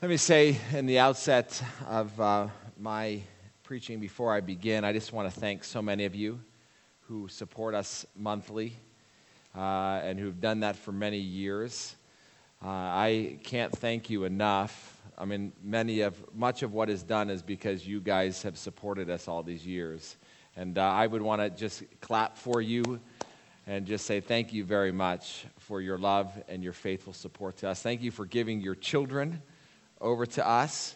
Let me say in the outset of uh, my preaching before I begin, I just want to thank so many of you who support us monthly uh, and who've done that for many years. Uh, I can't thank you enough. I mean, many of much of what is done is because you guys have supported us all these years, and uh, I would want to just clap for you and just say thank you very much for your love and your faithful support to us. Thank you for giving your children over to us.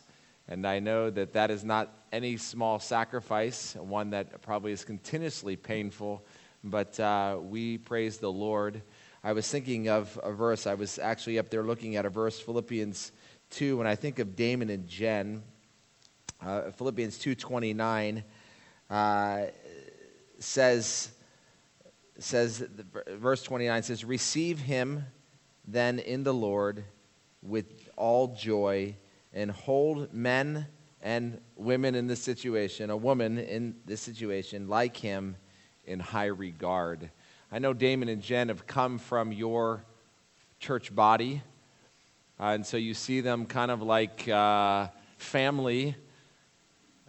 And I know that that is not any small sacrifice, one that probably is continuously painful, but uh, we praise the Lord. I was thinking of a verse. I was actually up there looking at a verse, Philippians 2, when I think of Damon and Jen. Uh, Philippians 2.29 uh, says, says, verse 29 says, Receive him then in the Lord with all joy and hold men and women in this situation, a woman in this situation, like him in high regard. I know Damon and Jen have come from your church body, uh, and so you see them kind of like uh, family.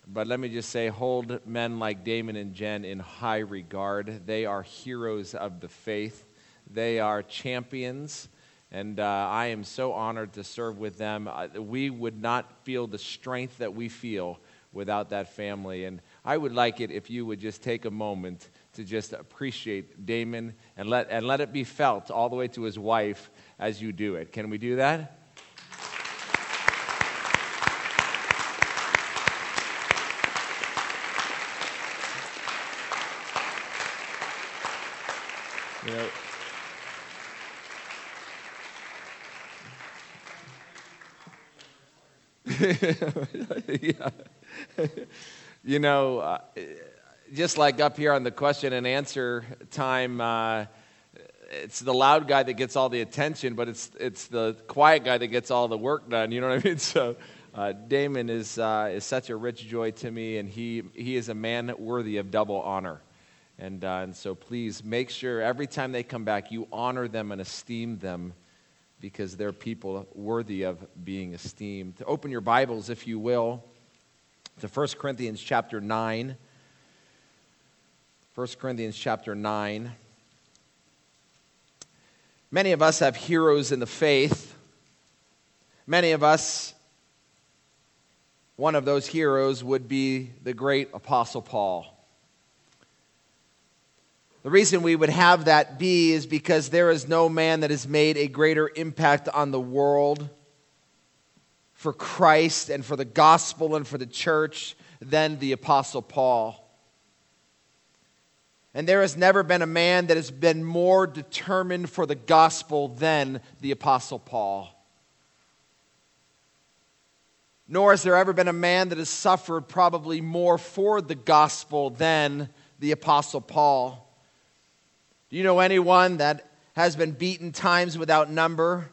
But let me just say, hold men like Damon and Jen in high regard. They are heroes of the faith, they are champions and uh, I am so honored to serve with them. Uh, we would not feel the strength that we feel without that family. And I would like it if you would just take a moment to just appreciate Damon and let, and let it be felt all the way to his wife as you do it. Can we do that? You know, yeah. you know, uh, just like up here on the question and answer time, uh, it's the loud guy that gets all the attention, but it's, it's the quiet guy that gets all the work done. You know what I mean? So uh, Damon is, uh, is such a rich joy to me, and he, he is a man worthy of double honor. And, uh, and so please make sure every time they come back, you honor them and esteem them because they're people worthy of being esteemed. To open your Bibles, if you will, to 1 Corinthians chapter 9. 1 Corinthians chapter 9. Many of us have heroes in the faith. Many of us, one of those heroes would be the great Apostle Paul. The reason we would have that be is because there is no man that has made a greater impact on the world for Christ and for the gospel and for the church than the Apostle Paul. And there has never been a man that has been more determined for the gospel than the Apostle Paul. Nor has there ever been a man that has suffered probably more for the gospel than the Apostle Paul. Do you know anyone that has been beaten times without number,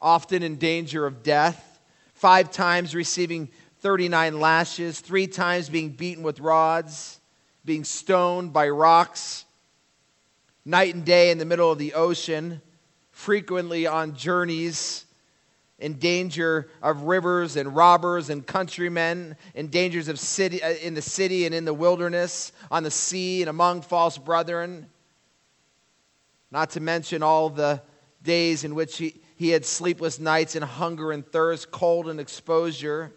often in danger of death, five times receiving 39 lashes, three times being beaten with rods, being stoned by rocks, night and day in the middle of the ocean, frequently on journeys? in danger of rivers and robbers and countrymen, in dangers of city, uh, in the city and in the wilderness, on the sea and among false brethren. Not to mention all the days in which he, he had sleepless nights and hunger and thirst, cold and exposure.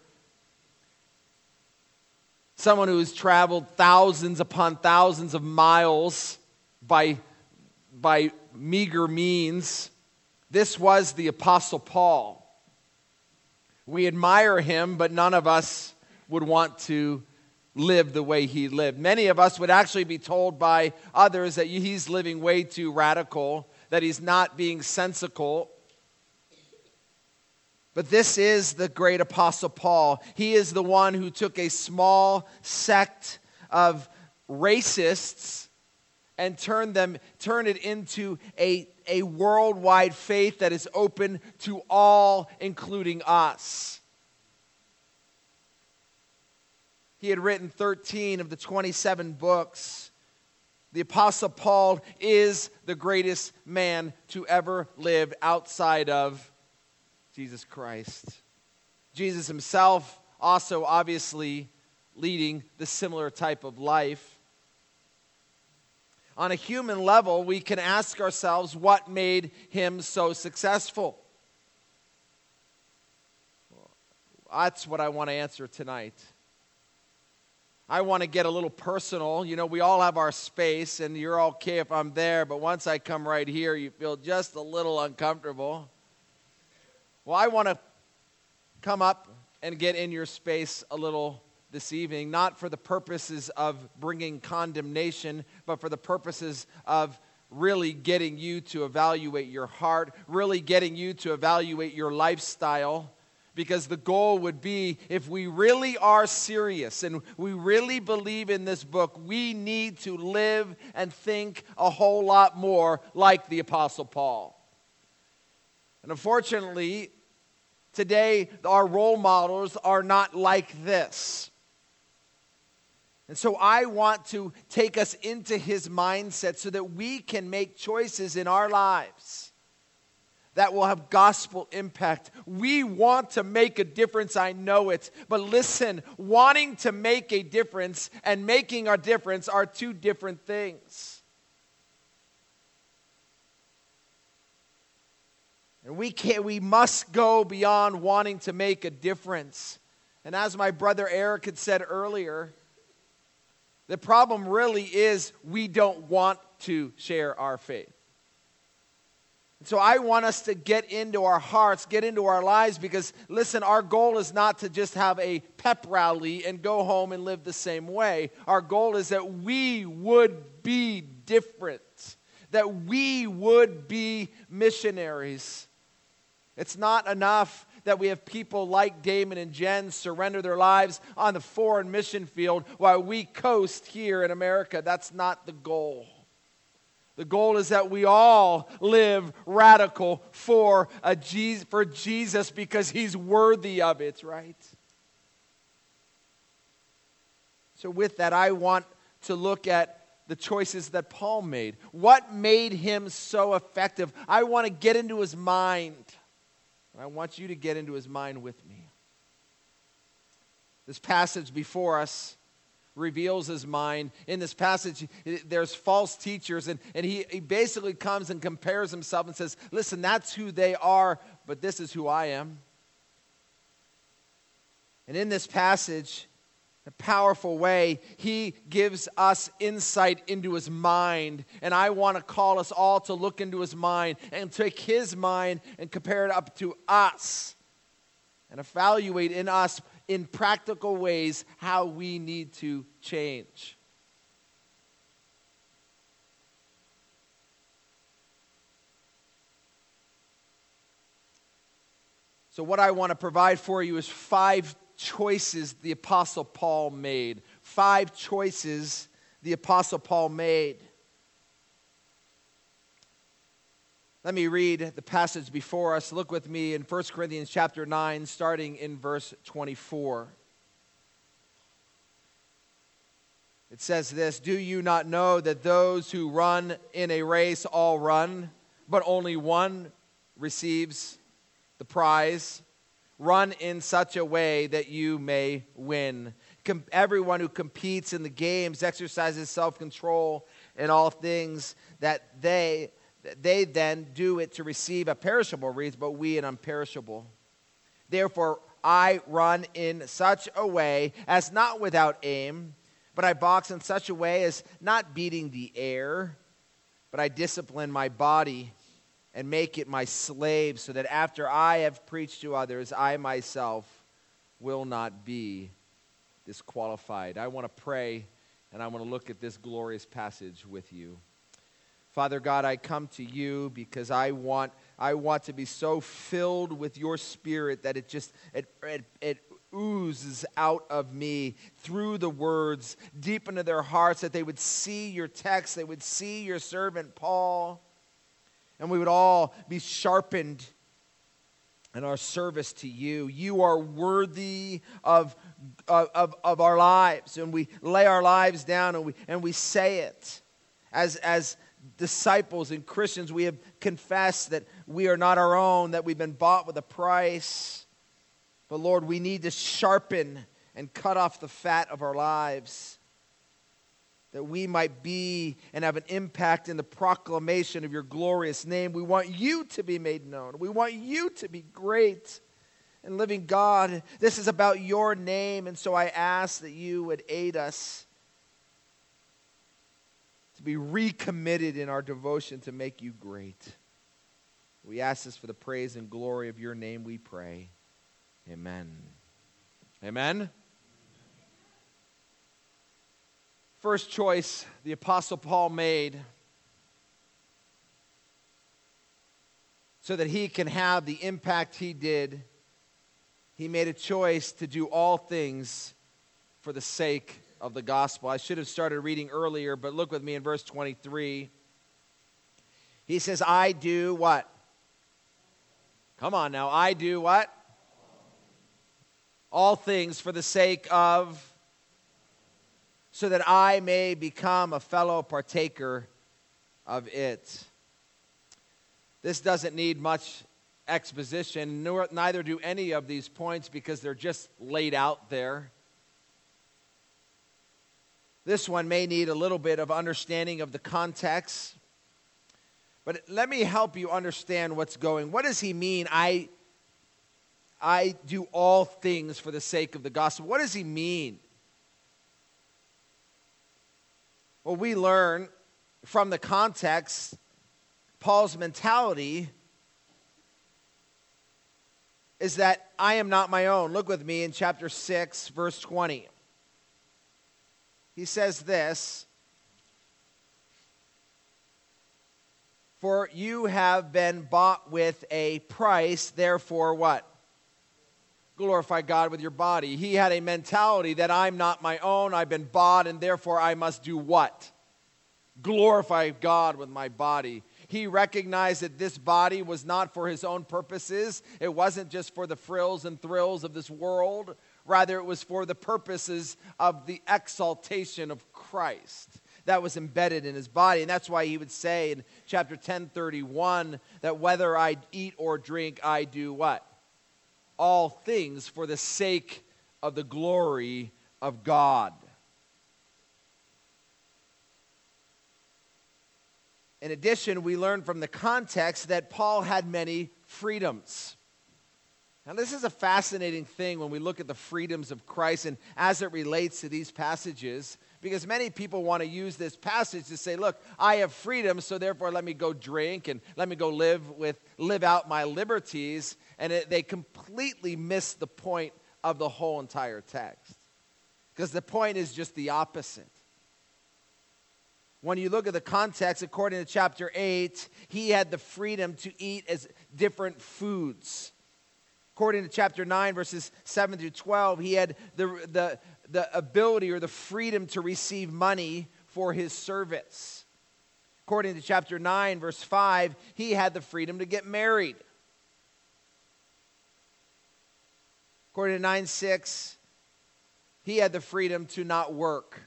Someone who has traveled thousands upon thousands of miles by, by meager means. This was the Apostle Paul. We admire him, but none of us would want to live the way he lived. Many of us would actually be told by others that he's living way too radical, that he's not being sensical. But this is the great apostle Paul. He is the one who took a small sect of racists and turned them turned it into a, a worldwide faith that is open to all including us. He had written 13 of the 27 books. The Apostle Paul is the greatest man to ever live outside of Jesus Christ. Jesus himself also obviously leading the similar type of life. On a human level, we can ask ourselves what made him so successful. That's what I want to answer tonight. I want to get a little personal. You know, we all have our space, and you're okay if I'm there, but once I come right here, you feel just a little uncomfortable. Well, I want to come up and get in your space a little this evening, not for the purposes of bringing condemnation, but for the purposes of really getting you to evaluate your heart, really getting you to evaluate your lifestyle because the goal would be if we really are serious and we really believe in this book, we need to live and think a whole lot more like the Apostle Paul. And unfortunately, today our role models are not like this. And so I want to take us into his mindset so that we can make choices in our lives that will have gospel impact. We want to make a difference, I know it. But listen, wanting to make a difference and making a difference are two different things. And we can't we must go beyond wanting to make a difference. And as my brother Eric had said earlier, the problem really is we don't want to share our faith. So I want us to get into our hearts, get into our lives, because listen, our goal is not to just have a pep rally and go home and live the same way. Our goal is that we would be different, that we would be missionaries. It's not enough that we have people like Damon and Jen surrender their lives on the foreign mission field while we coast here in America. That's not the goal. The goal is that we all live radical for, a Jesus, for Jesus because he's worthy of it, right? So, with that, I want to look at the choices that Paul made. What made him so effective? I want to get into his mind. And I want you to get into his mind with me. This passage before us reveals his mind. In this passage, there's false teachers, and, and he, he basically comes and compares himself and says, Listen, that's who they are, but this is who I am. And in this passage, a powerful way, he gives us insight into his mind. And I want to call us all to look into his mind and take his mind and compare it up to us and evaluate in us in practical ways how we need to change. So, what I want to provide for you is five choices the Apostle Paul made. Five choices the Apostle Paul made. Let me read the passage before us. Look with me in 1 Corinthians chapter 9, starting in verse 24. It says this Do you not know that those who run in a race all run, but only one receives the prize? Run in such a way that you may win. Com- everyone who competes in the games exercises self control in all things that they they then do it to receive a perishable wreath, but we an unperishable. Therefore, I run in such a way as not without aim, but I box in such a way as not beating the air, but I discipline my body and make it my slave, so that after I have preached to others, I myself will not be disqualified. I want to pray and I want to look at this glorious passage with you. Father God, I come to you because I want, I want to be so filled with your spirit that it just it, it, it oozes out of me through the words deep into their hearts that they would see your text, they would see your servant Paul, and we would all be sharpened in our service to you. You are worthy of, of, of our lives, and we lay our lives down and we, and we say it as, as disciples and Christians, we have confessed that we are not our own, that we've been bought with a price. But Lord, we need to sharpen and cut off the fat of our lives that we might be and have an impact in the proclamation of your glorious name. We want you to be made known. We want you to be great and living God. This is about your name, and so I ask that you would aid us to be recommitted in our devotion to make you great. We ask this for the praise and glory of your name, we pray. Amen. Amen. First choice the Apostle Paul made so that he can have the impact he did. He made a choice to do all things for the sake of the gospel. I should have started reading earlier, but look with me in verse 23. He says, I do what? Come on now. I do what? All things for the sake of so that I may become a fellow partaker of it. This doesn't need much exposition, nor, neither do any of these points because they're just laid out there. This one may need a little bit of understanding of the context. But let me help you understand what's going. What does he mean? I I do all things for the sake of the gospel. What does he mean? Well, we learn from the context Paul's mentality is that I am not my own. Look with me in chapter 6, verse 20. He says this For you have been bought with a price, therefore, what? glorify God with your body. He had a mentality that I'm not my own, I've been bought, and therefore I must do what? Glorify God with my body. He recognized that this body was not for his own purposes. It wasn't just for the frills and thrills of this world. Rather, it was for the purposes of the exaltation of Christ that was embedded in his body. And that's why he would say in chapter 1031 that whether I eat or drink, I do what? all things for the sake of the glory of God. In addition, we learn from the context that Paul had many freedoms. Now, this is a fascinating thing when we look at the freedoms of Christ and as it relates to these passages because many people want to use this passage to say, look, I have freedom, so therefore let me go drink and let me go live with live out my liberties. And it, they completely miss the point of the whole entire text. Because the point is just the opposite. When you look at the context, according to chapter 8, he had the freedom to eat as different foods. According to chapter 9, verses 7 through 12, he had the, the, the ability or the freedom to receive money for his service. According to chapter 9, verse 5, he had the freedom to get married. According to 9 6, he had the freedom to not work.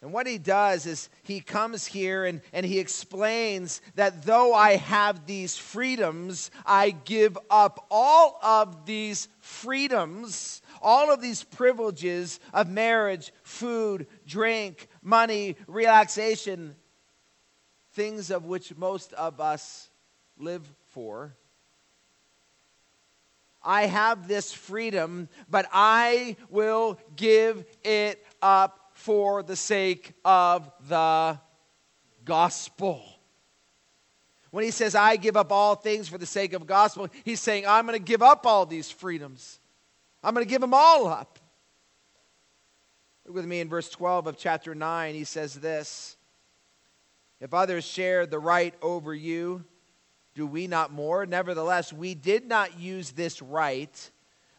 And what he does is he comes here and, and he explains that though I have these freedoms, I give up all of these freedoms all of these privileges of marriage, food, drink, money, relaxation, things of which most of us live for. I have this freedom, but I will give it up for the sake of the gospel. When he says, I give up all things for the sake of gospel, he's saying, I'm going to give up all these freedoms. I'm going to give them all up. Look with me in verse 12 of chapter 9. He says this If others shared the right over you, do we not more? Nevertheless, we did not use this right,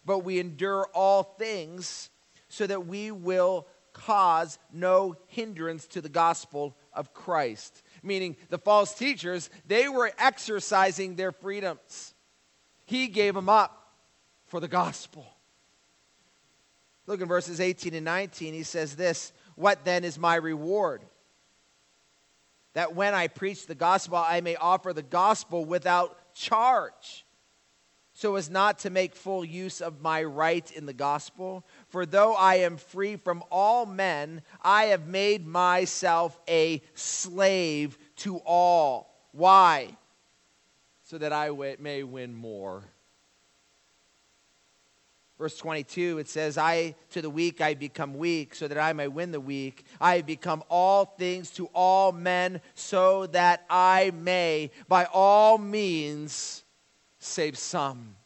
but we endure all things so that we will cause no hindrance to the gospel of Christ. Meaning, the false teachers, they were exercising their freedoms. He gave them up for the gospel. Look in verses 18 and 19. He says this What then is my reward? That when I preach the gospel, I may offer the gospel without charge, so as not to make full use of my right in the gospel. For though I am free from all men, I have made myself a slave to all. Why? So that I may win more. Verse 22, it says, I to the weak I become weak, so that I may win the weak. I become all things to all men, so that I may by all means save some.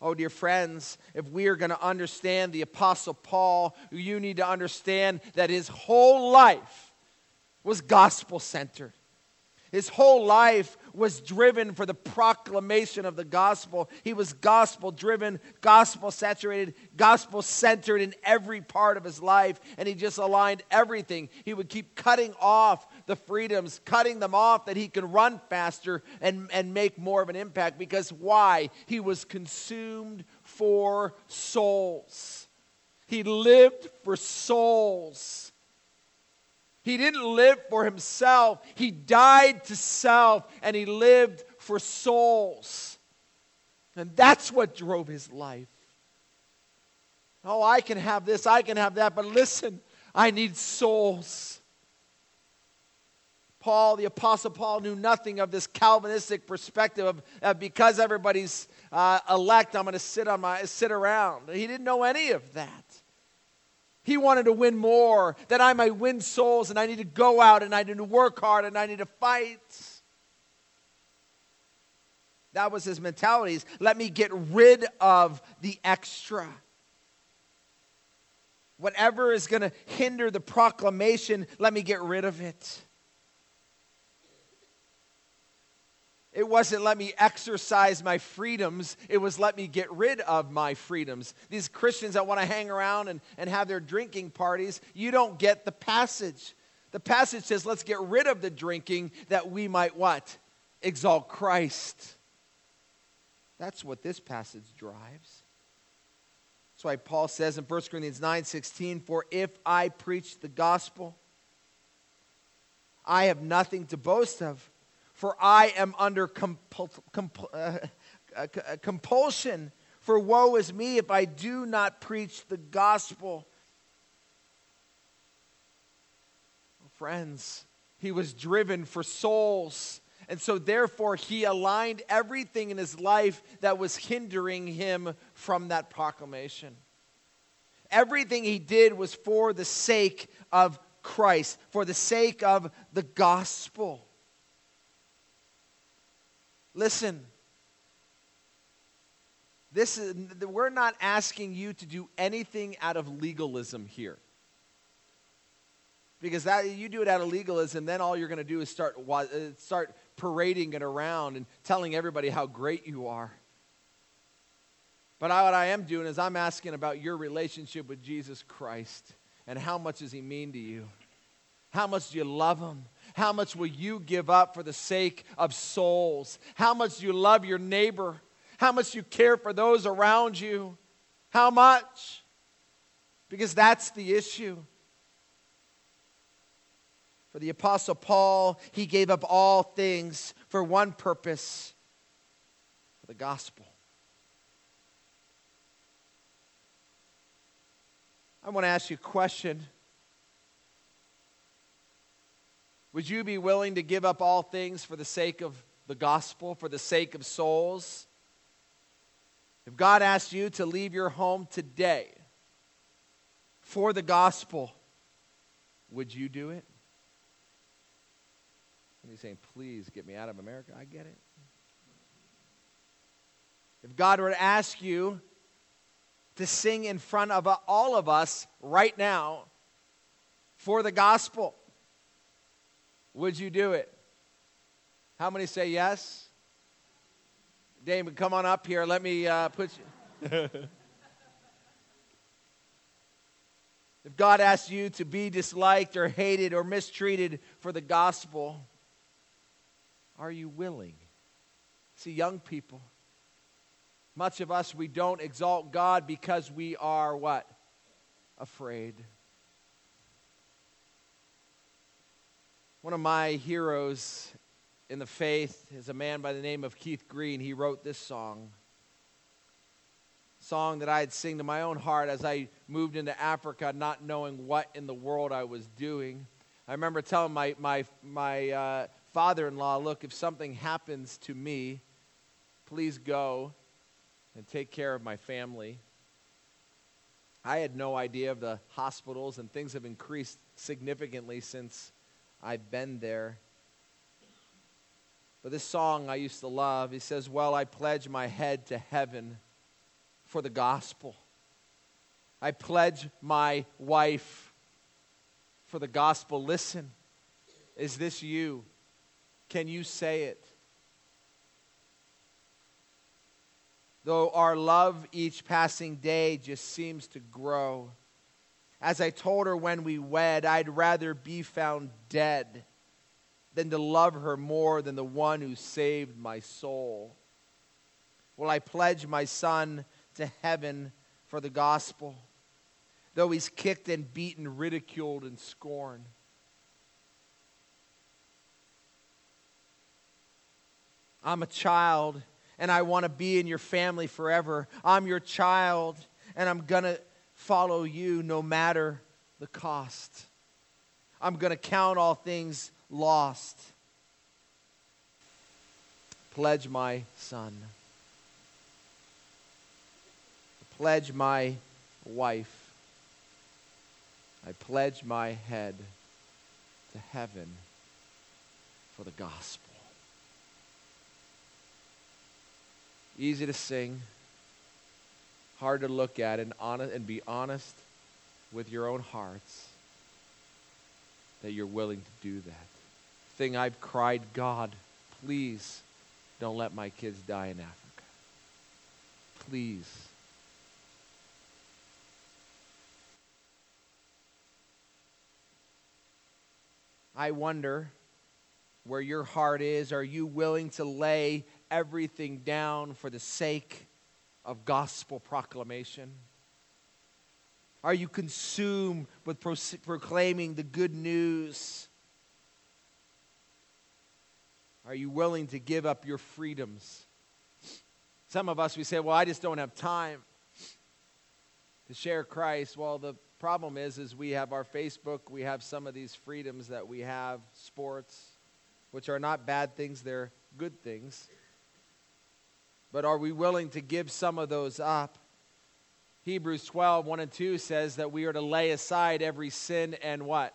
Oh, dear friends, if we are going to understand the Apostle Paul, you need to understand that his whole life was gospel centered. His whole life was driven for the proclamation of the gospel. He was gospel driven, gospel saturated, gospel centered in every part of his life, and he just aligned everything. He would keep cutting off the freedoms, cutting them off that he could run faster and, and make more of an impact. Because why? He was consumed for souls. He lived for souls. He didn't live for himself. He died to self and he lived for souls. And that's what drove his life. Oh, I can have this, I can have that, but listen, I need souls. Paul, the Apostle Paul, knew nothing of this Calvinistic perspective of, uh, because everybody's uh, elect, I'm going to sit on my sit around. He didn't know any of that. He wanted to win more, that I might win souls, and I need to go out and I need to work hard and I need to fight. That was his mentality. Let me get rid of the extra. Whatever is going to hinder the proclamation, let me get rid of it. It wasn't let me exercise my freedoms, it was let me get rid of my freedoms. These Christians that want to hang around and, and have their drinking parties, you don't get the passage. The passage says, let's get rid of the drinking that we might what? Exalt Christ. That's what this passage drives. That's why Paul says in 1 Corinthians 9 16, For if I preach the gospel, I have nothing to boast of for I am under compul- compul- uh, uh, uh, compulsion. For woe is me if I do not preach the gospel. Friends, he was driven for souls. And so, therefore, he aligned everything in his life that was hindering him from that proclamation. Everything he did was for the sake of Christ, for the sake of the gospel. Listen, this is, we're not asking you to do anything out of legalism here. Because that, you do it out of legalism, then all you're going to do is start, uh, start parading it around and telling everybody how great you are. But I, what I am doing is I'm asking about your relationship with Jesus Christ and how much does he mean to you? How much do you love him? How much will you give up for the sake of souls? How much do you love your neighbor? How much do you care for those around you? How much? Because that's the issue. For the Apostle Paul, he gave up all things for one purpose for the gospel. I want to ask you a question. Would you be willing to give up all things for the sake of the gospel, for the sake of souls? If God asked you to leave your home today for the gospel, would you do it? And he's saying, please get me out of America. I get it. If God were to ask you to sing in front of all of us right now for the gospel, would you do it? How many say yes? Damon, come on up here. Let me uh, put you. if God asks you to be disliked or hated or mistreated for the gospel, are you willing? See, young people, much of us, we don't exalt God because we are what? Afraid. One of my heroes in the faith is a man by the name of Keith Green. He wrote this song. song that I had sing to my own heart as I moved into Africa, not knowing what in the world I was doing. I remember telling my, my, my uh, father in law, look, if something happens to me, please go and take care of my family. I had no idea of the hospitals, and things have increased significantly since I've been there. But this song I used to love, he says, Well, I pledge my head to heaven for the gospel. I pledge my wife for the gospel. Listen, is this you? Can you say it? Though our love each passing day just seems to grow. As I told her when we wed, I'd rather be found dead than to love her more than the one who saved my soul. Will I pledge my son to heaven for the gospel, though he's kicked and beaten, ridiculed and scorned? I'm a child and I want to be in your family forever. I'm your child and I'm going to follow you no matter the cost. I'm going to count all things lost. Pledge my son. Pledge my wife. I pledge my head to heaven for the gospel. Easy to sing, hard to look at and, honest, and be honest with your own hearts that you're willing to do that thing I've cried, God, please don't let my kids die in Africa. Please. I wonder where your heart is. Are you willing to lay everything down for the sake of gospel proclamation? Are you consumed with pro- proclaiming the good news are you willing to give up your freedoms? Some of us, we say, well, I just don't have time to share Christ. Well, the problem is, is we have our Facebook, we have some of these freedoms that we have, sports, which are not bad things, they're good things. But are we willing to give some of those up? Hebrews 12, 1 and 2 says that we are to lay aside every sin and what?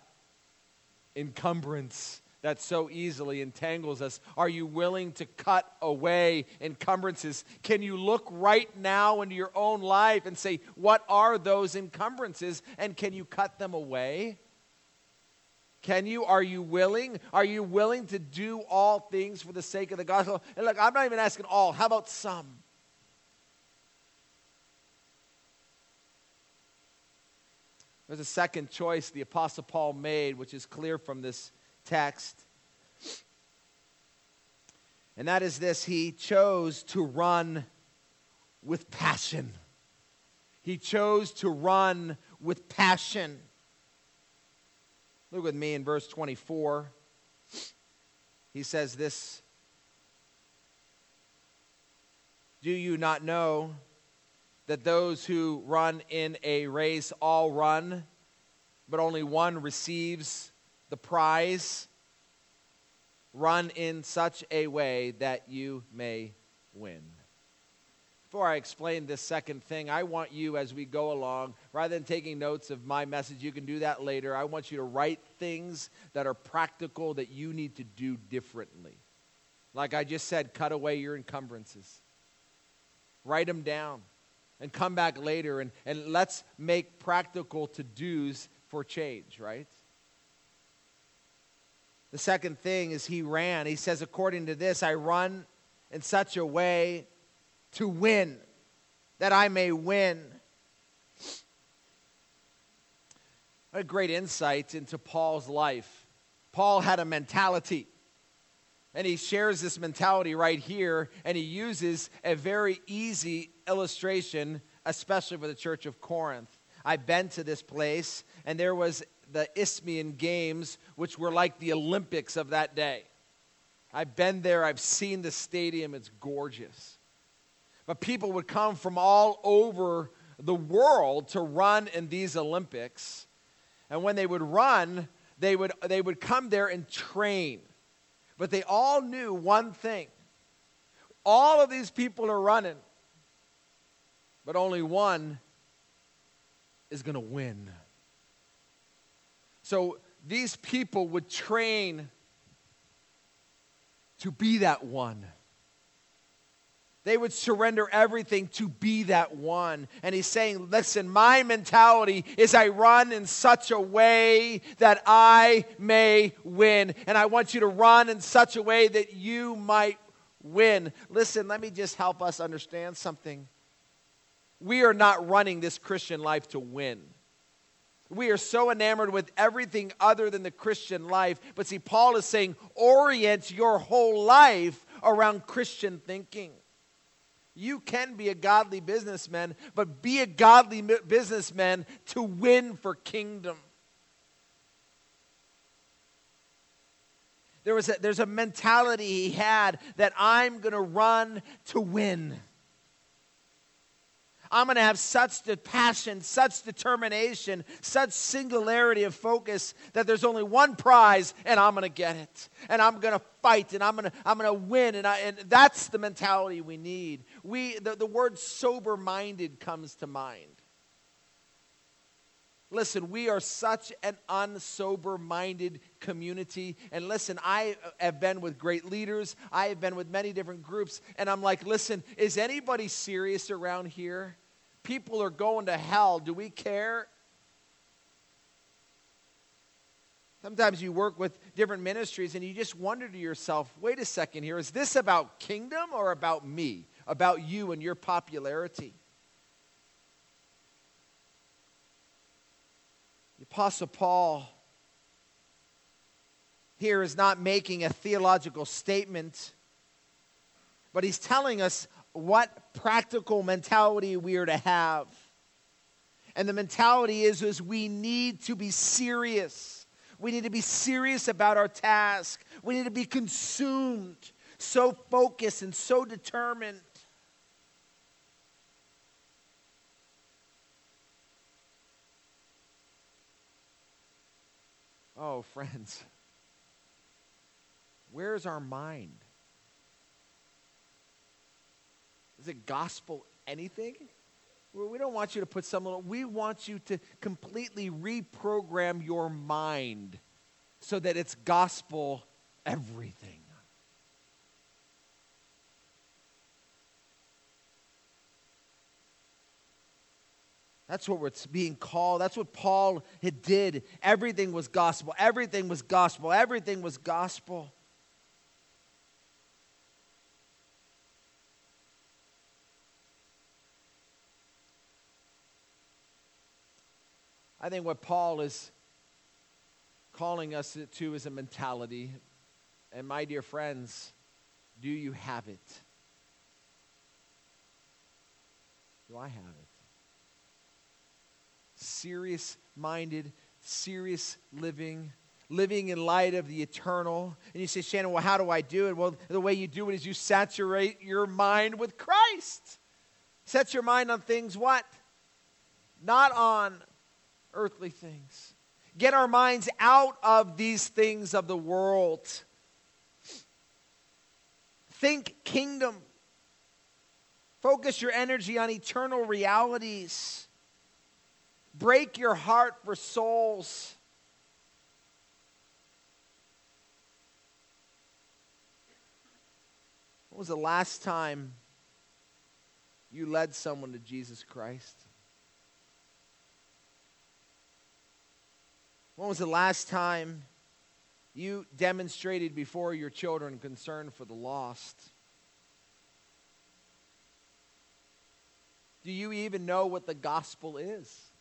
Encumbrance that so easily entangles us? Are you willing to cut away encumbrances? Can you look right now into your own life and say, What are those encumbrances? And can you cut them away? Can you? Are you willing? Are you willing to do all things for the sake of the gospel? And look, I'm not even asking all. How about some? There's a second choice the Apostle Paul made, which is clear from this text. And that is this He chose to run with passion. He chose to run with passion. Look with me in verse 24. He says this Do you not know that those who run in a race all run, but only one receives the prize, run in such a way that you may win. Before I explain this second thing, I want you as we go along, rather than taking notes of my message, you can do that later. I want you to write things that are practical that you need to do differently. Like I just said, cut away your encumbrances. Write them down and come back later and, and let's make practical to dos for change, right? The second thing is he ran. He says, according to this, I run in such a way to win, that I may win. What A great insight into Paul's life. Paul had a mentality. And he shares this mentality right here, and he uses a very easy illustration, especially for the church of Corinth. I've been to this place, and there was the Isthmian Games, which were like the Olympics of that day. I've been there, I've seen the stadium, it's gorgeous. But people would come from all over the world to run in these Olympics. And when they would run, they would, they would come there and train. But they all knew one thing all of these people are running, but only one is going to win. So these people would train to be that one. They would surrender everything to be that one. And he's saying, listen, my mentality is I run in such a way that I may win. And I want you to run in such a way that you might win. Listen, let me just help us understand something. We are not running this Christian life to win. We are so enamored with everything other than the Christian life. But see, Paul is saying, orient your whole life around Christian thinking. You can be a godly businessman, but be a godly businessman to win for kingdom. There was a, there's a mentality he had that I'm going to run to win. I'm going to have such passion, such determination, such singularity of focus that there's only one prize and I'm going to get it. And I'm going to fight and I'm going to I'm going to win and, I, and that's the mentality we need. We the, the word sober minded comes to mind. Listen, we are such an unsober minded community. And listen, I have been with great leaders, I have been with many different groups, and I'm like, listen, is anybody serious around here? People are going to hell. Do we care? Sometimes you work with different ministries and you just wonder to yourself, wait a second here, is this about kingdom or about me? About you and your popularity? The Apostle Paul here is not making a theological statement, but he's telling us what practical mentality we are to have. And the mentality is, is we need to be serious. We need to be serious about our task. We need to be consumed, so focused and so determined. Oh, friends, where's our mind? Is it gospel anything? We don't want you to put some little, we want you to completely reprogram your mind so that it's gospel everything. That's what it's being called. That's what Paul had did. Everything was gospel. Everything was gospel. Everything was gospel. I think what Paul is calling us to is a mentality. And my dear friends, do you have it? Do I have it? Serious minded, serious living, living in light of the eternal. And you say, Shannon, well, how do I do it? Well, the way you do it is you saturate your mind with Christ. Set your mind on things what? Not on earthly things. Get our minds out of these things of the world. Think kingdom. Focus your energy on eternal realities break your heart for souls. When was the last time you led someone to Jesus Christ? When was the last time you demonstrated before your children concern for the lost? Do you even know what the gospel is?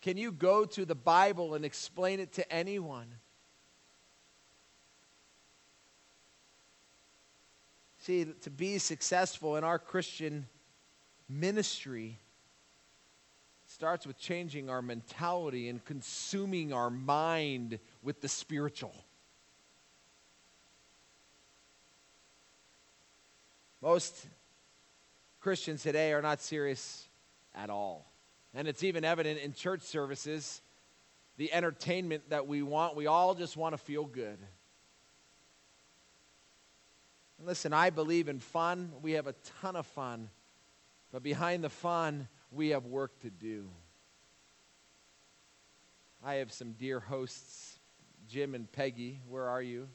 Can you go to the Bible and explain it to anyone? See, to be successful in our Christian ministry starts with changing our mentality and consuming our mind with the spiritual. Most Christians today are not serious at all. And it's even evident in church services, the entertainment that we want. We all just want to feel good. Listen, I believe in fun. We have a ton of fun. But behind the fun, we have work to do. I have some dear hosts, Jim and Peggy. Where are you?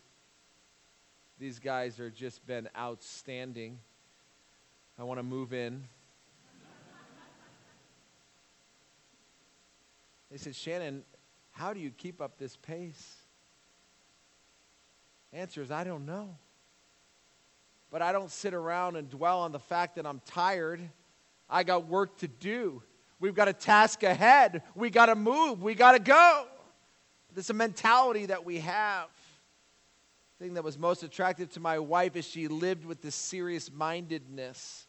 These guys are just been outstanding. I want to move in. They said, Shannon, how do you keep up this pace? Answer is, I don't know. But I don't sit around and dwell on the fact that I'm tired. I got work to do. We've got a task ahead. We got to move. We got to go. This is a mentality that we have. The thing that was most attractive to my wife is she lived with this serious mindedness.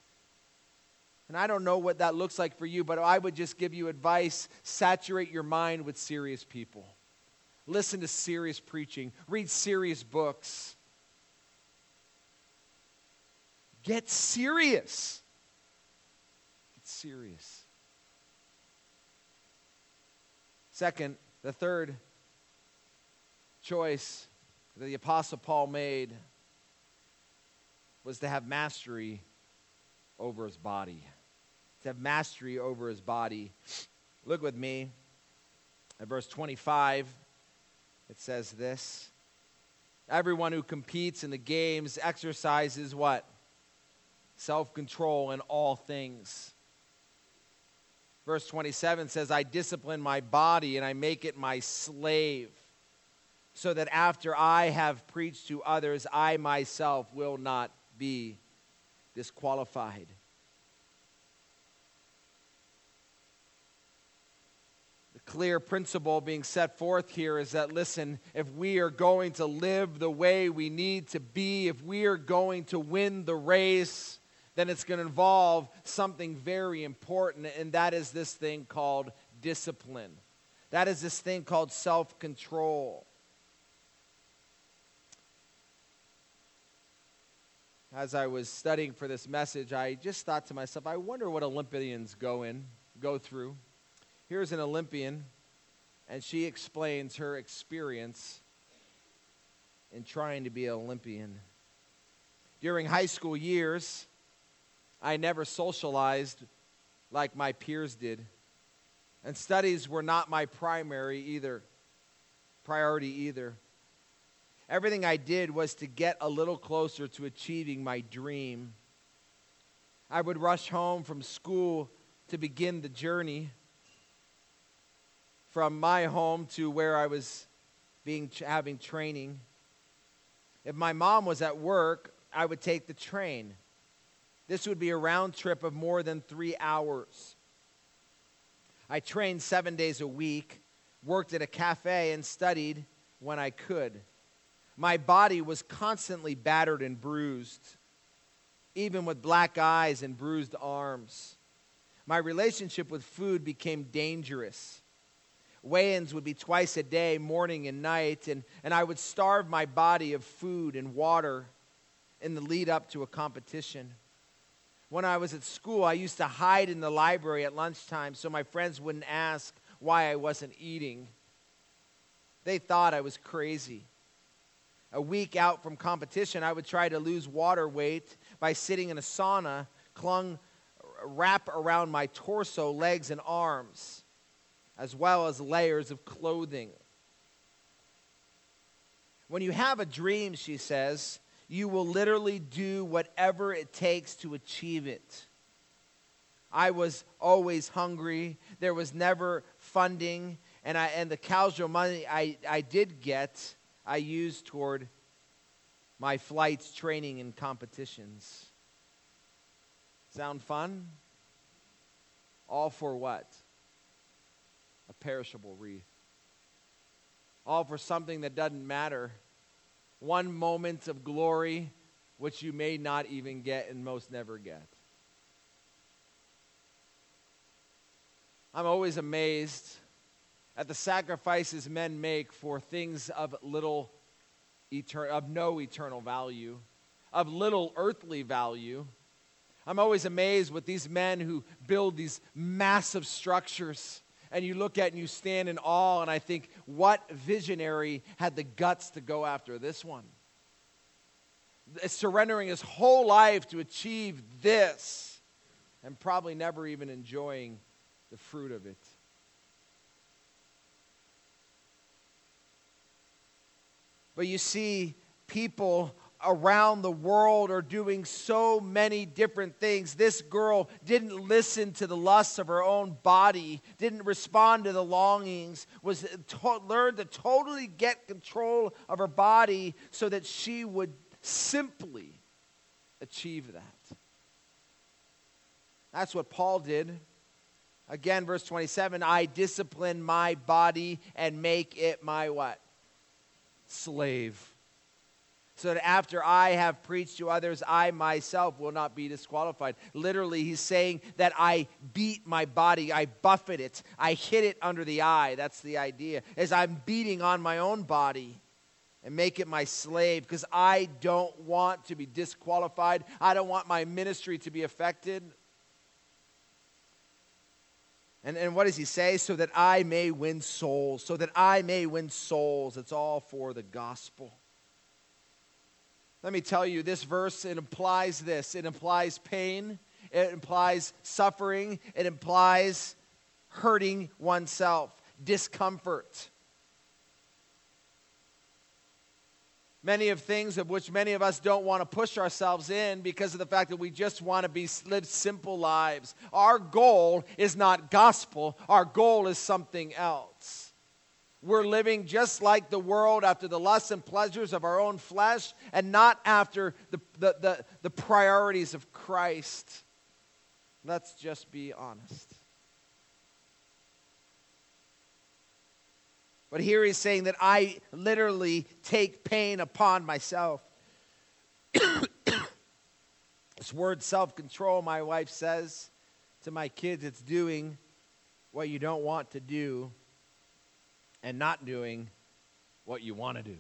And I don't know what that looks like for you, but I would just give you advice saturate your mind with serious people. Listen to serious preaching, read serious books. Get serious. Get serious. Second, the third choice that the Apostle Paul made was to have mastery over his body. To have mastery over his body. Look with me at verse 25. It says this Everyone who competes in the games exercises what? Self control in all things. Verse 27 says, I discipline my body and I make it my slave, so that after I have preached to others, I myself will not be disqualified. The clear principle being set forth here is that, listen, if we are going to live the way we need to be, if we are going to win the race, then it's going to involve something very important, and that is this thing called discipline. That is this thing called self control. As I was studying for this message, I just thought to myself, I wonder what Olympians go in, go through. Here's an Olympian, and she explains her experience in trying to be an Olympian. During high school years, I never socialized like my peers did. And studies were not my primary either, priority either. Everything I did was to get a little closer to achieving my dream. I would rush home from school to begin the journey from my home to where I was being having training. If my mom was at work, I would take the train. This would be a round trip of more than three hours. I trained seven days a week, worked at a cafe, and studied when I could. My body was constantly battered and bruised, even with black eyes and bruised arms. My relationship with food became dangerous. Weigh ins would be twice a day, morning and night, and, and I would starve my body of food and water in the lead up to a competition. When I was at school, I used to hide in the library at lunchtime so my friends wouldn't ask why I wasn't eating. They thought I was crazy. A week out from competition, I would try to lose water weight by sitting in a sauna, clung wrap around my torso, legs, and arms, as well as layers of clothing. When you have a dream, she says, you will literally do whatever it takes to achieve it. I was always hungry. There was never funding. And, I, and the casual money I, I did get, I use toward my flights, training, and competitions. Sound fun? All for what? A perishable wreath. All for something that doesn't matter one moment of glory which you may not even get and most never get. I'm always amazed at the sacrifices men make for things of little etern- of no eternal value, of little earthly value, I'm always amazed with these men who build these massive structures. And you look at and you stand in awe, and I think, what visionary had the guts to go after this one? Surrendering his whole life to achieve this, and probably never even enjoying the fruit of it. But you see, people around the world are doing so many different things. This girl didn't listen to the lusts of her own body, didn't respond to the longings, was to- learned to totally get control of her body so that she would simply achieve that. That's what Paul did. Again, verse 27 I discipline my body and make it my what? Slave so that after I have preached to others, I myself will not be disqualified. Literally, he's saying that I beat my body, I buffet it, I hit it under the eye. That's the idea. As I'm beating on my own body and make it my slave because I don't want to be disqualified. I don't want my ministry to be affected. And, and what does he say? So that I may win souls. So that I may win souls. It's all for the gospel. Let me tell you, this verse, it implies this it implies pain, it implies suffering, it implies hurting oneself, discomfort. Many of things of which many of us don't want to push ourselves in because of the fact that we just want to be live simple lives. Our goal is not gospel, our goal is something else. We're living just like the world after the lusts and pleasures of our own flesh and not after the, the, the, the priorities of Christ. Let's just be honest. But here he's saying that I literally take pain upon myself. this word self control, my wife says to my kids, it's doing what you don't want to do and not doing what you want to do.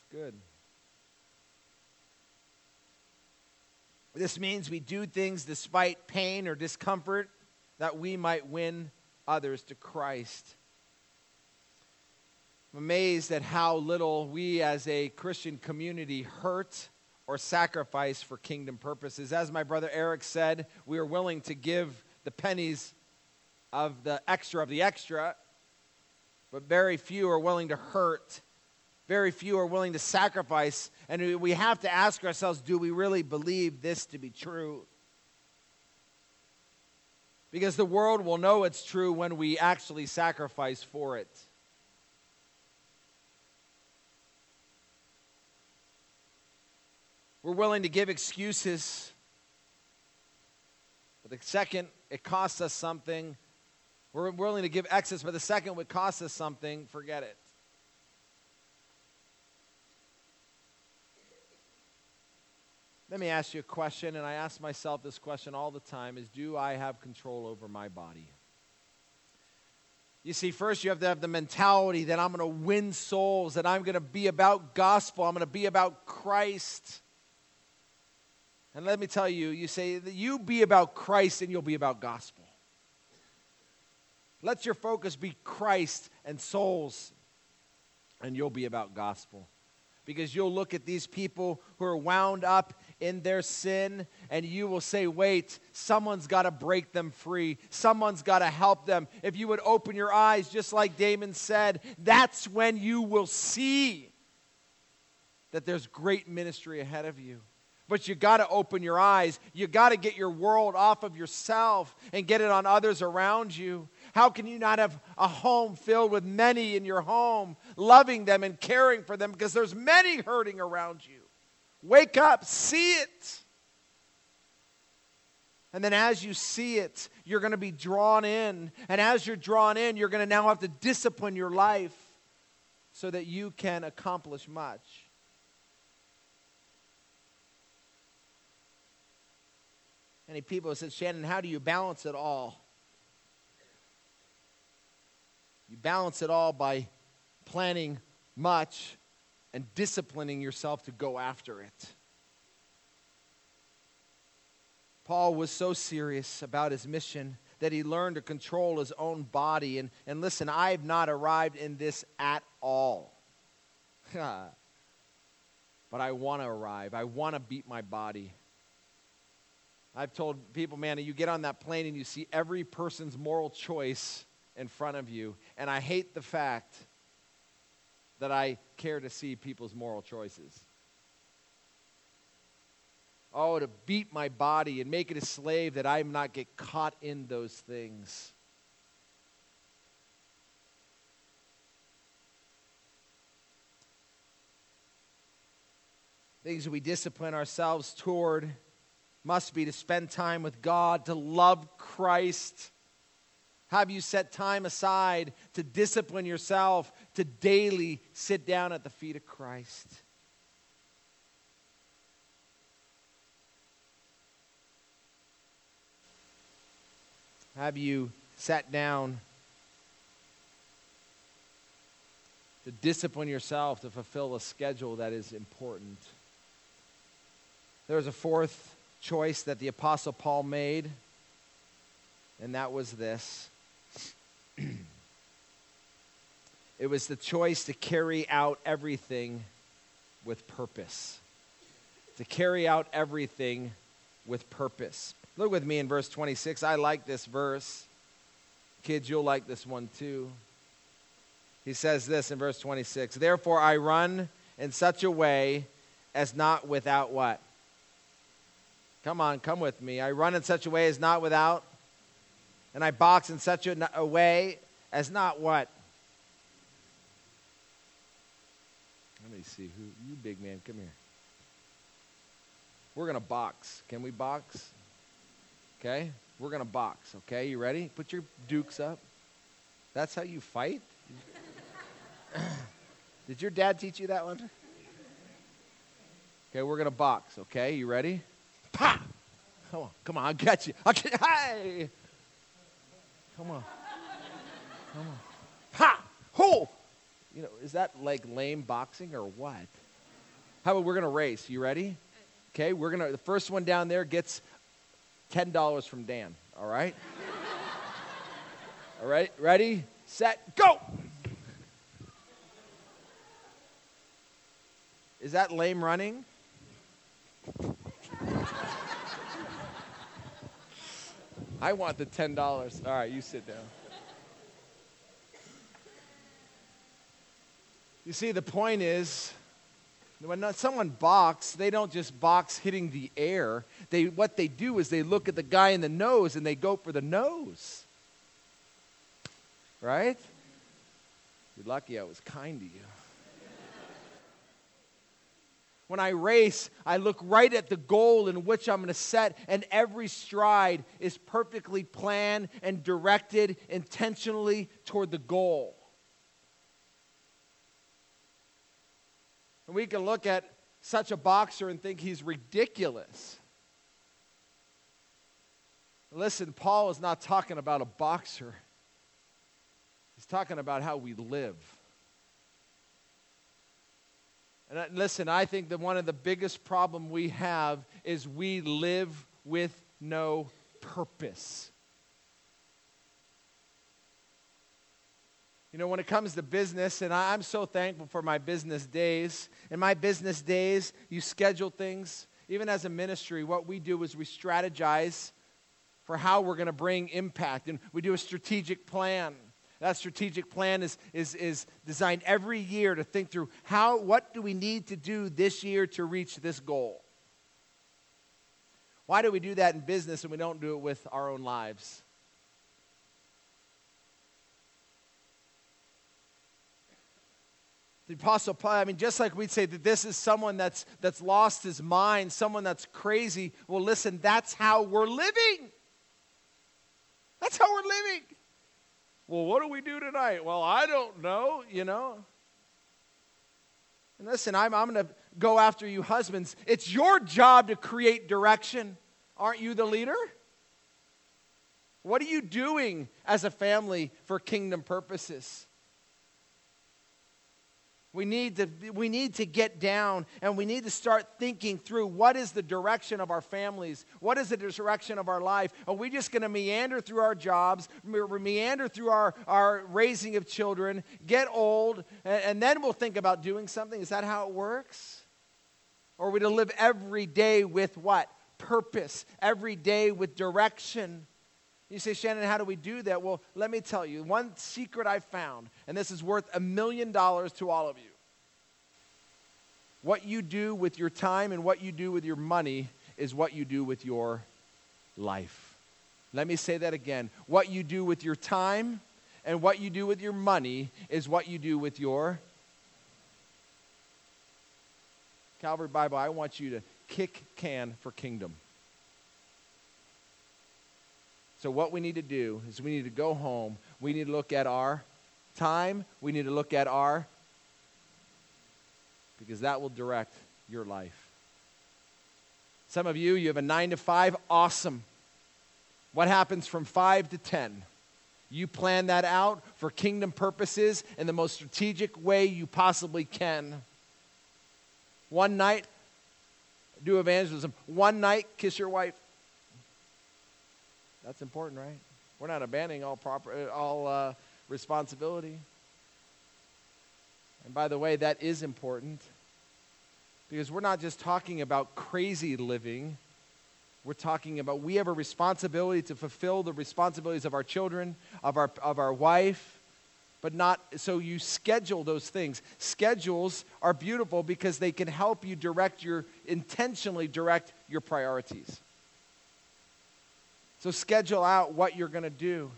It's good. This means we do things despite pain or discomfort that we might win others to Christ. Amazed at how little we as a Christian community hurt or sacrifice for kingdom purposes. As my brother Eric said, we are willing to give the pennies of the extra of the extra but very few are willing to hurt. Very few are willing to sacrifice. And we have to ask ourselves do we really believe this to be true? Because the world will know it's true when we actually sacrifice for it. We're willing to give excuses. But the second it costs us something, we're willing to give excess, but the second would cost us something, forget it. Let me ask you a question, and I ask myself this question all the time is do I have control over my body? You see, first you have to have the mentality that I'm going to win souls, that I'm going to be about gospel, I'm going to be about Christ. And let me tell you, you say that you be about Christ and you'll be about gospel. Let your focus be Christ and souls, and you'll be about gospel. Because you'll look at these people who are wound up in their sin, and you will say, Wait, someone's got to break them free. Someone's got to help them. If you would open your eyes, just like Damon said, that's when you will see that there's great ministry ahead of you. But you got to open your eyes. You got to get your world off of yourself and get it on others around you. How can you not have a home filled with many in your home, loving them and caring for them because there's many hurting around you? Wake up, see it. And then as you see it, you're going to be drawn in. And as you're drawn in, you're going to now have to discipline your life so that you can accomplish much. Many people have said, Shannon, how do you balance it all? You balance it all by planning much and disciplining yourself to go after it. Paul was so serious about his mission that he learned to control his own body. And, and listen, I have not arrived in this at all. but I want to arrive. I want to beat my body. I've told people, man, you get on that plane and you see every person's moral choice in front of you. And I hate the fact that I care to see people's moral choices. Oh, to beat my body and make it a slave that I not get caught in those things. Things we discipline ourselves toward must be to spend time with God, to love Christ. Have you set time aside to discipline yourself, to daily sit down at the feet of Christ? Have you sat down to discipline yourself to fulfill a schedule that is important? There's a fourth choice that the Apostle Paul made, and that was this it was the choice to carry out everything with purpose. To carry out everything with purpose. Look with me in verse 26. I like this verse. Kids, you'll like this one too. He says this in verse 26 Therefore, I run in such a way as not without what? Come on, come with me. I run in such a way as not without, and I box in such a, way as not what? Let me see who you big man, come here. We're to box. Can we box? Okay? We're to box, okay? You ready? Put your dukes up. That's how you fight? Did your dad teach you that one? Okay, we're to box, okay? You ready? Pa! Come on, come on, I'll get you. I'll get you. Hey! Come on. Come on. Ha! Ho! You know, is that like lame boxing or what? How about we're going to race? You ready? Okay, we're going to, the first one down there gets $10 from Dan, all right? all right, ready, set, go! Is that lame running? I want the $10. All right, you sit down. You see, the point is when someone box, they don't just box hitting the air. They, what they do is they look at the guy in the nose and they go for the nose. Right? You're lucky I was kind to you. When I race, I look right at the goal in which I'm going to set, and every stride is perfectly planned and directed intentionally toward the goal. And we can look at such a boxer and think he's ridiculous. Listen, Paul is not talking about a boxer, he's talking about how we live. And listen, I think that one of the biggest problem we have is we live with no purpose. You know, when it comes to business, and I'm so thankful for my business days. In my business days, you schedule things. Even as a ministry, what we do is we strategize for how we're going to bring impact, and we do a strategic plan. That strategic plan is, is, is designed every year to think through how, what do we need to do this year to reach this goal? Why do we do that in business and we don't do it with our own lives? The Apostle Paul, I mean, just like we'd say that this is someone that's, that's lost his mind, someone that's crazy. Well, listen, that's how we're living. That's how we're living. Well, what do we do tonight? Well, I don't know, you know. And listen, I'm, I'm going to go after you, husbands. It's your job to create direction. Aren't you the leader? What are you doing as a family for kingdom purposes? We need, to, we need to get down and we need to start thinking through what is the direction of our families? What is the direction of our life? Are we just going to meander through our jobs, meander through our, our raising of children, get old, and, and then we'll think about doing something? Is that how it works? Or are we to live every day with what? Purpose, every day with direction. You say, Shannon, how do we do that? Well, let me tell you one secret I found, and this is worth a million dollars to all of you. What you do with your time and what you do with your money is what you do with your life. Let me say that again. What you do with your time and what you do with your money is what you do with your Calvary Bible. I want you to kick can for kingdom. So, what we need to do is we need to go home. We need to look at our time. We need to look at our, because that will direct your life. Some of you, you have a nine to five, awesome. What happens from five to 10? You plan that out for kingdom purposes in the most strategic way you possibly can. One night, do evangelism. One night, kiss your wife. That's important, right? We're not abandoning all proper uh, all uh, responsibility. And by the way, that is important because we're not just talking about crazy living. We're talking about we have a responsibility to fulfill the responsibilities of our children, of our, of our wife, but not so you schedule those things. Schedules are beautiful because they can help you direct your, intentionally direct your priorities. So schedule out what you're going to do.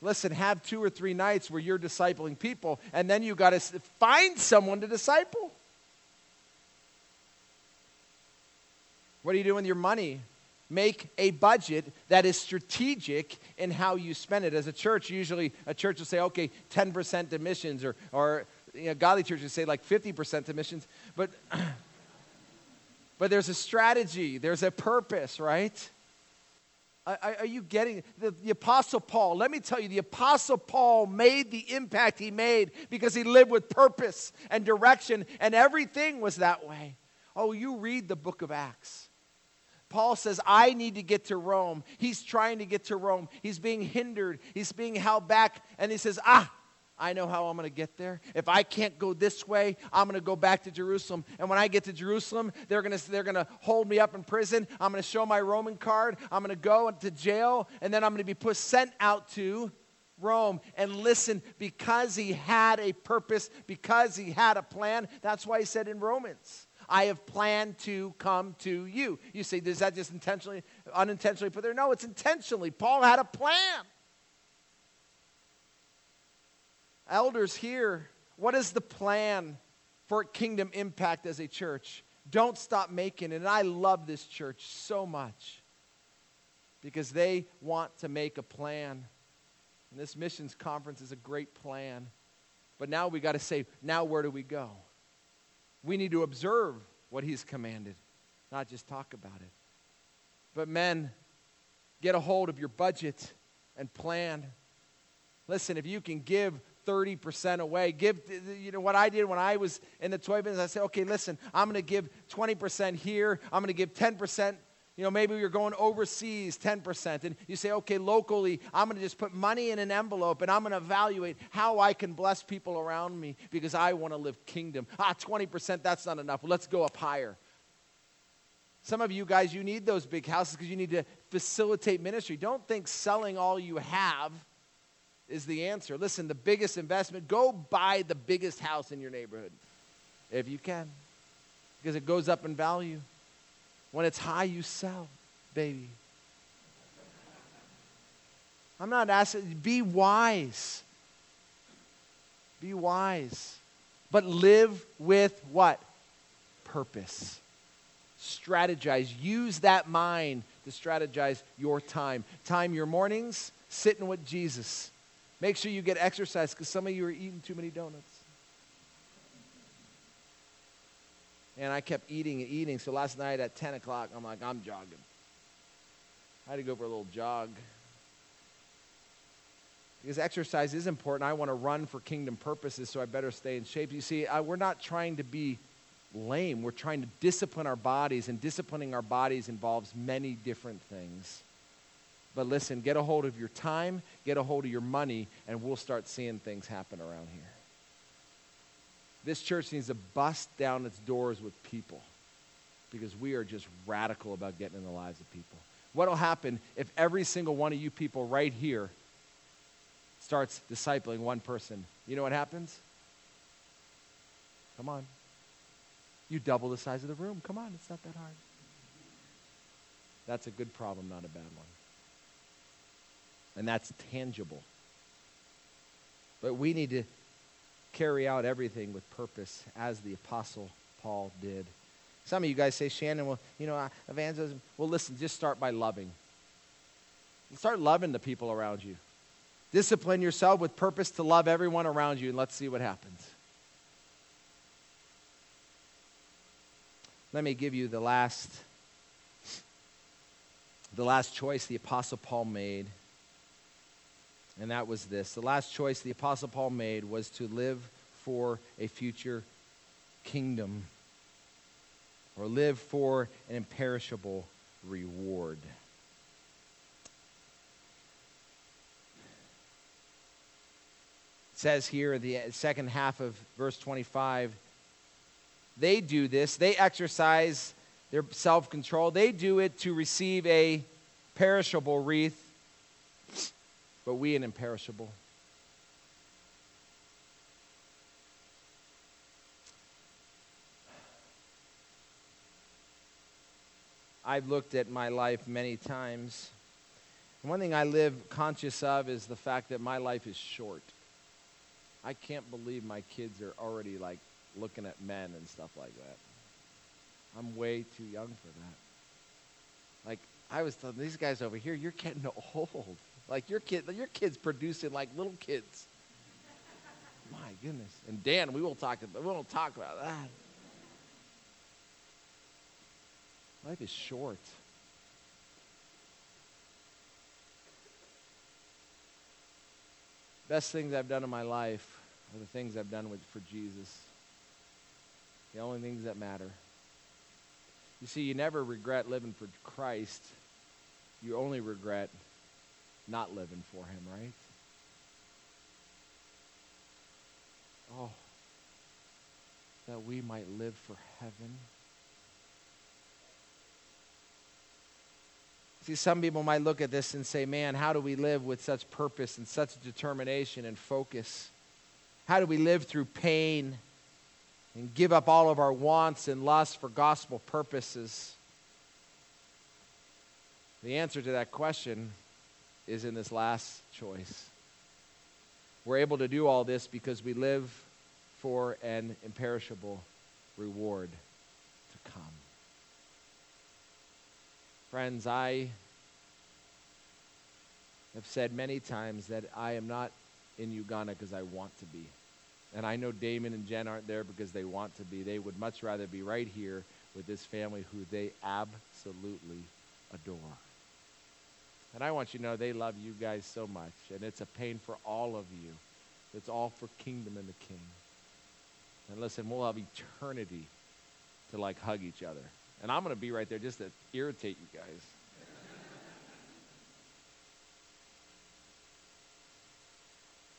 Listen, have two or three nights where you're discipling people, and then you got to find someone to disciple. What do you do with your money? Make a budget that is strategic in how you spend it. As a church, usually a church will say, okay, 10% to missions, or, or you know, godly churches say like 50% to missions. But, but there's a strategy, there's a purpose, right? Are, you getting the, the Apostle Paul? Let me tell you, the Apostle Paul made the impact he made because he lived with purpose and direction, and everything was that way. Oh, you read the book of Acts. Paul says, I need to get to Rome. He's trying to get to Rome. He's being hindered, he's being held back, and he says, Ah, I know how I'm going to get there. If I can't go this way, I'm going to go back to Jerusalem. And when I get to Jerusalem, they're going to, they're going to hold me up in prison. I'm going to show my Roman card. I'm going to go to jail. And then I'm going to be put, sent out to Rome. And listen, because he had a purpose, because he had a plan, that's why he said in Romans, I have planned to come to you. You say, does that just intentionally, unintentionally put there? No, it's intentionally. Paul had a plan. Elders here, what is the plan for kingdom impact as a church? Don't stop making it. And I love this church so much because they want to make a plan. And this missions conference is a great plan. But now we got to say, now where do we go? We need to observe what he's commanded, not just talk about it. But men, get a hold of your budget and plan. Listen, if you can give 30% away. Give, you know, what I did when I was in the toy business, I said, okay, listen, I'm going to give 20% here. I'm going to give 10%. You know, maybe you're going overseas, 10%. And you say, okay, locally, I'm going to just put money in an envelope and I'm going to evaluate how I can bless people around me because I want to live kingdom. Ah, 20%, that's not enough. Let's go up higher. Some of you guys, you need those big houses because you need to facilitate ministry. Don't think selling all you have is the answer. Listen, the biggest investment, go buy the biggest house in your neighborhood if you can, because it goes up in value. When it's high, you sell, baby. I'm not asking, be wise. Be wise. But live with what? Purpose. Strategize. Use that mind to strategize your time. Time your mornings, sitting with Jesus. Make sure you get exercise because some of you are eating too many donuts. And I kept eating and eating. So last night at 10 o'clock, I'm like, I'm jogging. I had to go for a little jog. because exercise is important. I want to run for kingdom purposes, so I better stay in shape. You see, I, we're not trying to be lame. We're trying to discipline our bodies, and disciplining our bodies involves many different things. But listen, get a hold of your time, get a hold of your money, and we'll start seeing things happen around here. This church needs to bust down its doors with people because we are just radical about getting in the lives of people. What will happen if every single one of you people right here starts discipling one person? You know what happens? Come on. You double the size of the room. Come on, it's not that hard. That's a good problem, not a bad one. And that's tangible. But we need to carry out everything with purpose as the Apostle Paul did. Some of you guys say, Shannon, well, you know, evangelism. Well, listen, just start by loving. Start loving the people around you. Discipline yourself with purpose to love everyone around you, and let's see what happens. Let me give you the last the last choice the apostle Paul made. And that was this. The last choice the apostle Paul made was to live for a future kingdom or live for an imperishable reward. It says here in the second half of verse 25 they do this, they exercise their self control, they do it to receive a perishable wreath, but we an imperishable. I've looked at my life many times. One thing I live conscious of is the fact that my life is short. I can't believe my kids are already like looking at men and stuff like that. I'm way too young for that. Like I was telling these guys over here, you're getting old. Like your kid, your kids producing like little kids. My goodness. And Dan, we will talk. We won't talk about that. Life is short. Best things I've done in my life are the things I've done with, for Jesus the only things that matter. You see, you never regret living for Christ. You only regret not living for Him, right? Oh, that we might live for heaven. See, some people might look at this and say, man, how do we live with such purpose and such determination and focus? How do we live through pain? and give up all of our wants and lusts for gospel purposes? The answer to that question is in this last choice. We're able to do all this because we live for an imperishable reward to come. Friends, I have said many times that I am not in Uganda because I want to be. And I know Damon and Jen aren't there because they want to be. They would much rather be right here with this family who they absolutely adore. And I want you to know they love you guys so much. And it's a pain for all of you. It's all for kingdom and the king. And listen, we'll have eternity to like hug each other. And I'm going to be right there just to irritate you guys.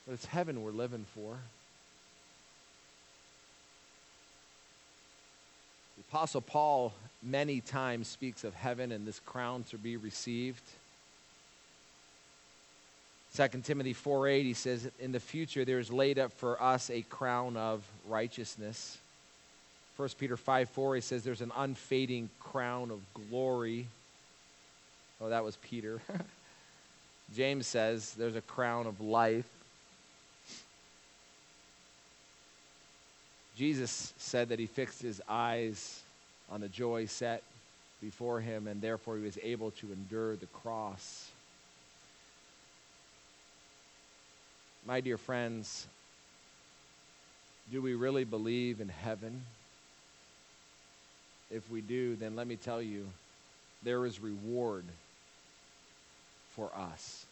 but it's heaven we're living for. The Apostle Paul many times speaks of heaven and this crown to be received. 2 Timothy 4:8 he says in the future there is laid up for us a crown of righteousness. 1 Peter 5:4 he says there's an unfading crown of glory. Oh, that was Peter. James says there's a crown of life. Jesus said that he fixed his eyes on the joy set before him, and therefore he was able to endure the cross. My dear friends, do we really believe in heaven? If we do, then let me tell you, there is reward for us.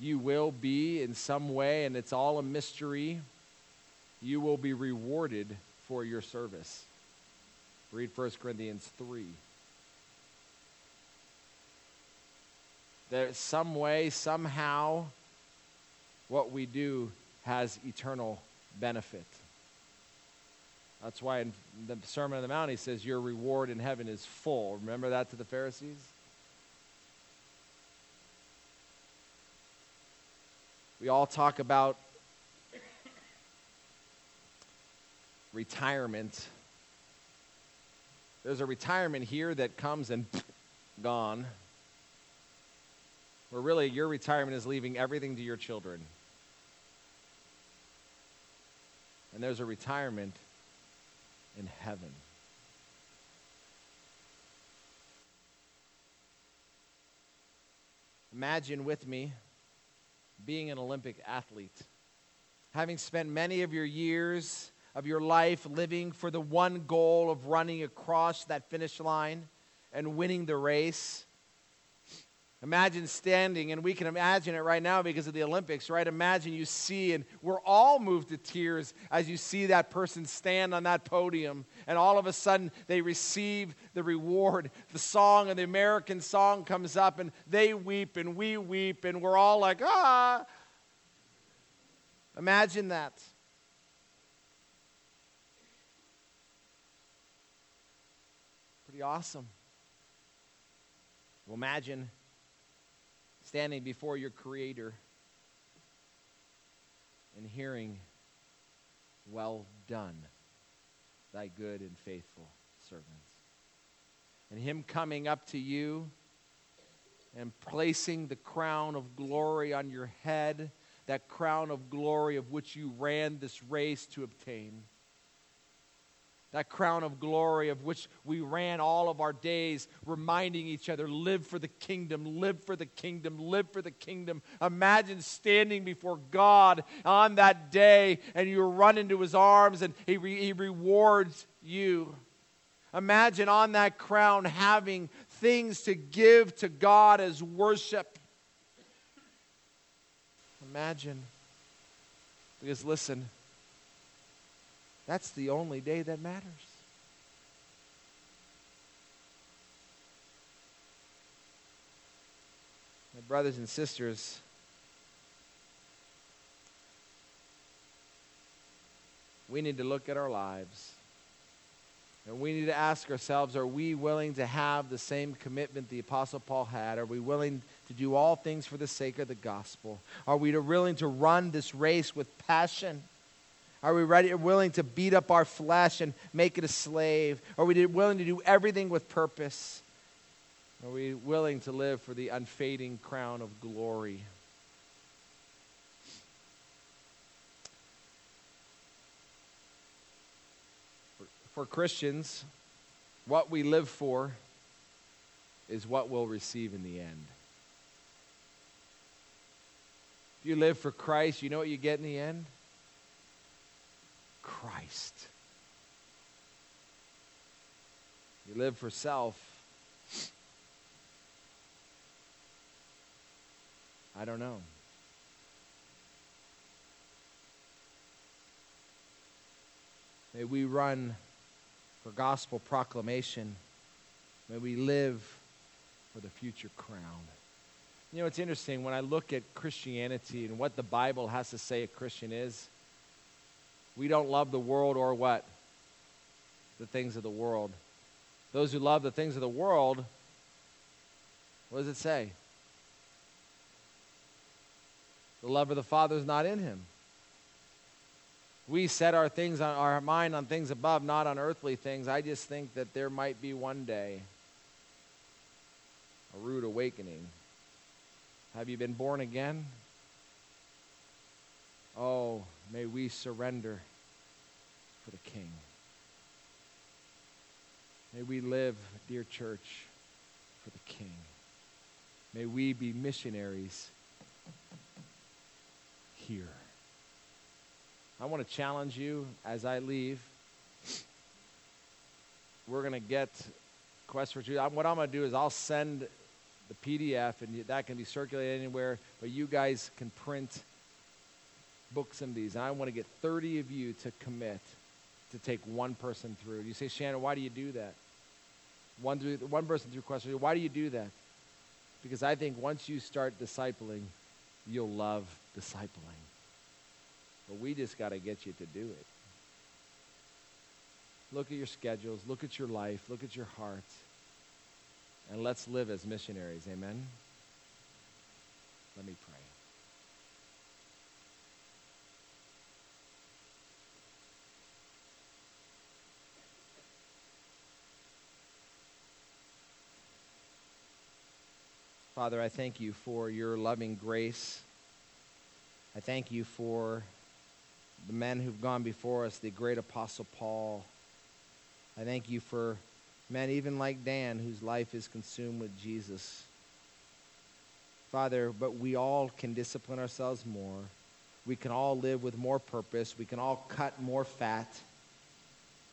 you will be in some way, and it's all a mystery, you will be rewarded for your service. Read 1 Corinthians 3. There's some way, somehow, what we do has eternal benefit. That's why in the Sermon on the Mount he says, Your reward in heaven is full. Remember that to the Pharisees? We all talk about retirement. There's a retirement here that comes and gone. Where really your retirement is leaving everything to your children. And there's a retirement in heaven. Imagine with me being an Olympic athlete, having spent many of your years of your life living for the one goal of running across that finish line and winning the race. Imagine standing, and we can imagine it right now because of the Olympics, right? Imagine you see, and we're all moved to tears as you see that person stand on that podium, and all of a sudden they receive the reward. The song and the American song comes up, and they weep, and we weep, and we're all like, ah. Imagine that. Pretty awesome. Well, imagine standing before your Creator and hearing, Well done, thy good and faithful servants. And Him coming up to you and placing the crown of glory on your head, that crown of glory of which you ran this race to obtain that crown of glory of which we ran all of our days, reminding each other live for the kingdom, live for the kingdom, live for the kingdom. Imagine standing before God on that day and you run into his arms and he, re- he rewards you. Imagine on that crown having things to give to God as worship. Imagine. Because listen, that's the only day that matters. My brothers and sisters, we need to look at our lives. And we need to ask ourselves are we willing to have the same commitment the Apostle Paul had? Are we willing to do all things for the sake of the gospel? Are we willing to run this race with passion? Are we ready, willing to beat up our flesh and make it a slave? Are we willing to do everything with purpose? Are we willing to live for the unfading crown of glory? For, for Christians, what we live for is what we'll receive in the end. If you live for Christ, you know what you get in the end? Christ. You live for self. I don't know. May we run for gospel proclamation. May we live for the future crown. You know, it's interesting when I look at Christianity and what the Bible has to say a Christian is. We don't love the world or what? The things of the world. Those who love the things of the world, what does it say? The love of the Father is not in him. We set our things on our mind on things above, not on earthly things. I just think that there might be one day a rude awakening. Have you been born again? Oh, may we surrender for the King. May we live, dear church, for the King. May we be missionaries here. I want to challenge you as I leave. We're going to get Quest for Truth. What I'm going to do is I'll send the PDF, and that can be circulated anywhere. But you guys can print books of these. And I want to get 30 of you to commit to take one person through. You say, Shannon, why do you do that? One, through, one person through question. Why do you do that? Because I think once you start discipling, you'll love discipling. But we just got to get you to do it. Look at your schedules, look at your life, look at your heart, and let's live as missionaries. Amen? Let me pray. Father, I thank you for your loving grace. I thank you for the men who've gone before us, the great apostle Paul. I thank you for men even like Dan, whose life is consumed with Jesus. Father, but we all can discipline ourselves more. We can all live with more purpose. We can all cut more fat.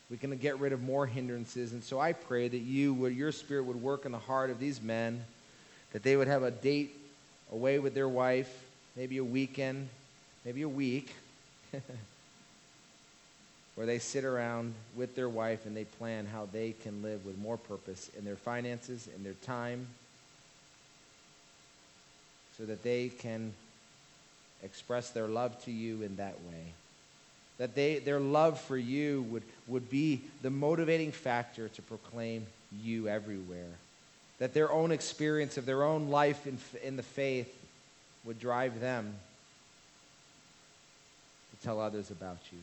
We can get rid of more hindrances. And so I pray that you would, your spirit would work in the heart of these men, that they would have a date away with their wife, maybe a weekend, maybe a week, where they sit around with their wife and they plan how they can live with more purpose in their finances, in their time, so that they can express their love to you in that way. That they, their love for you would, would be the motivating factor to proclaim you everywhere. That their own experience of their own life in, in the faith would drive them to tell others about you.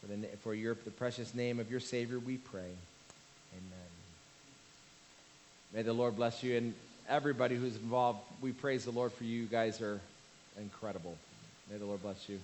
For, the, for your, the precious name of your Savior, we pray. Amen. May the Lord bless you and everybody who's involved. We praise the Lord for you. You guys are incredible. May the Lord bless you.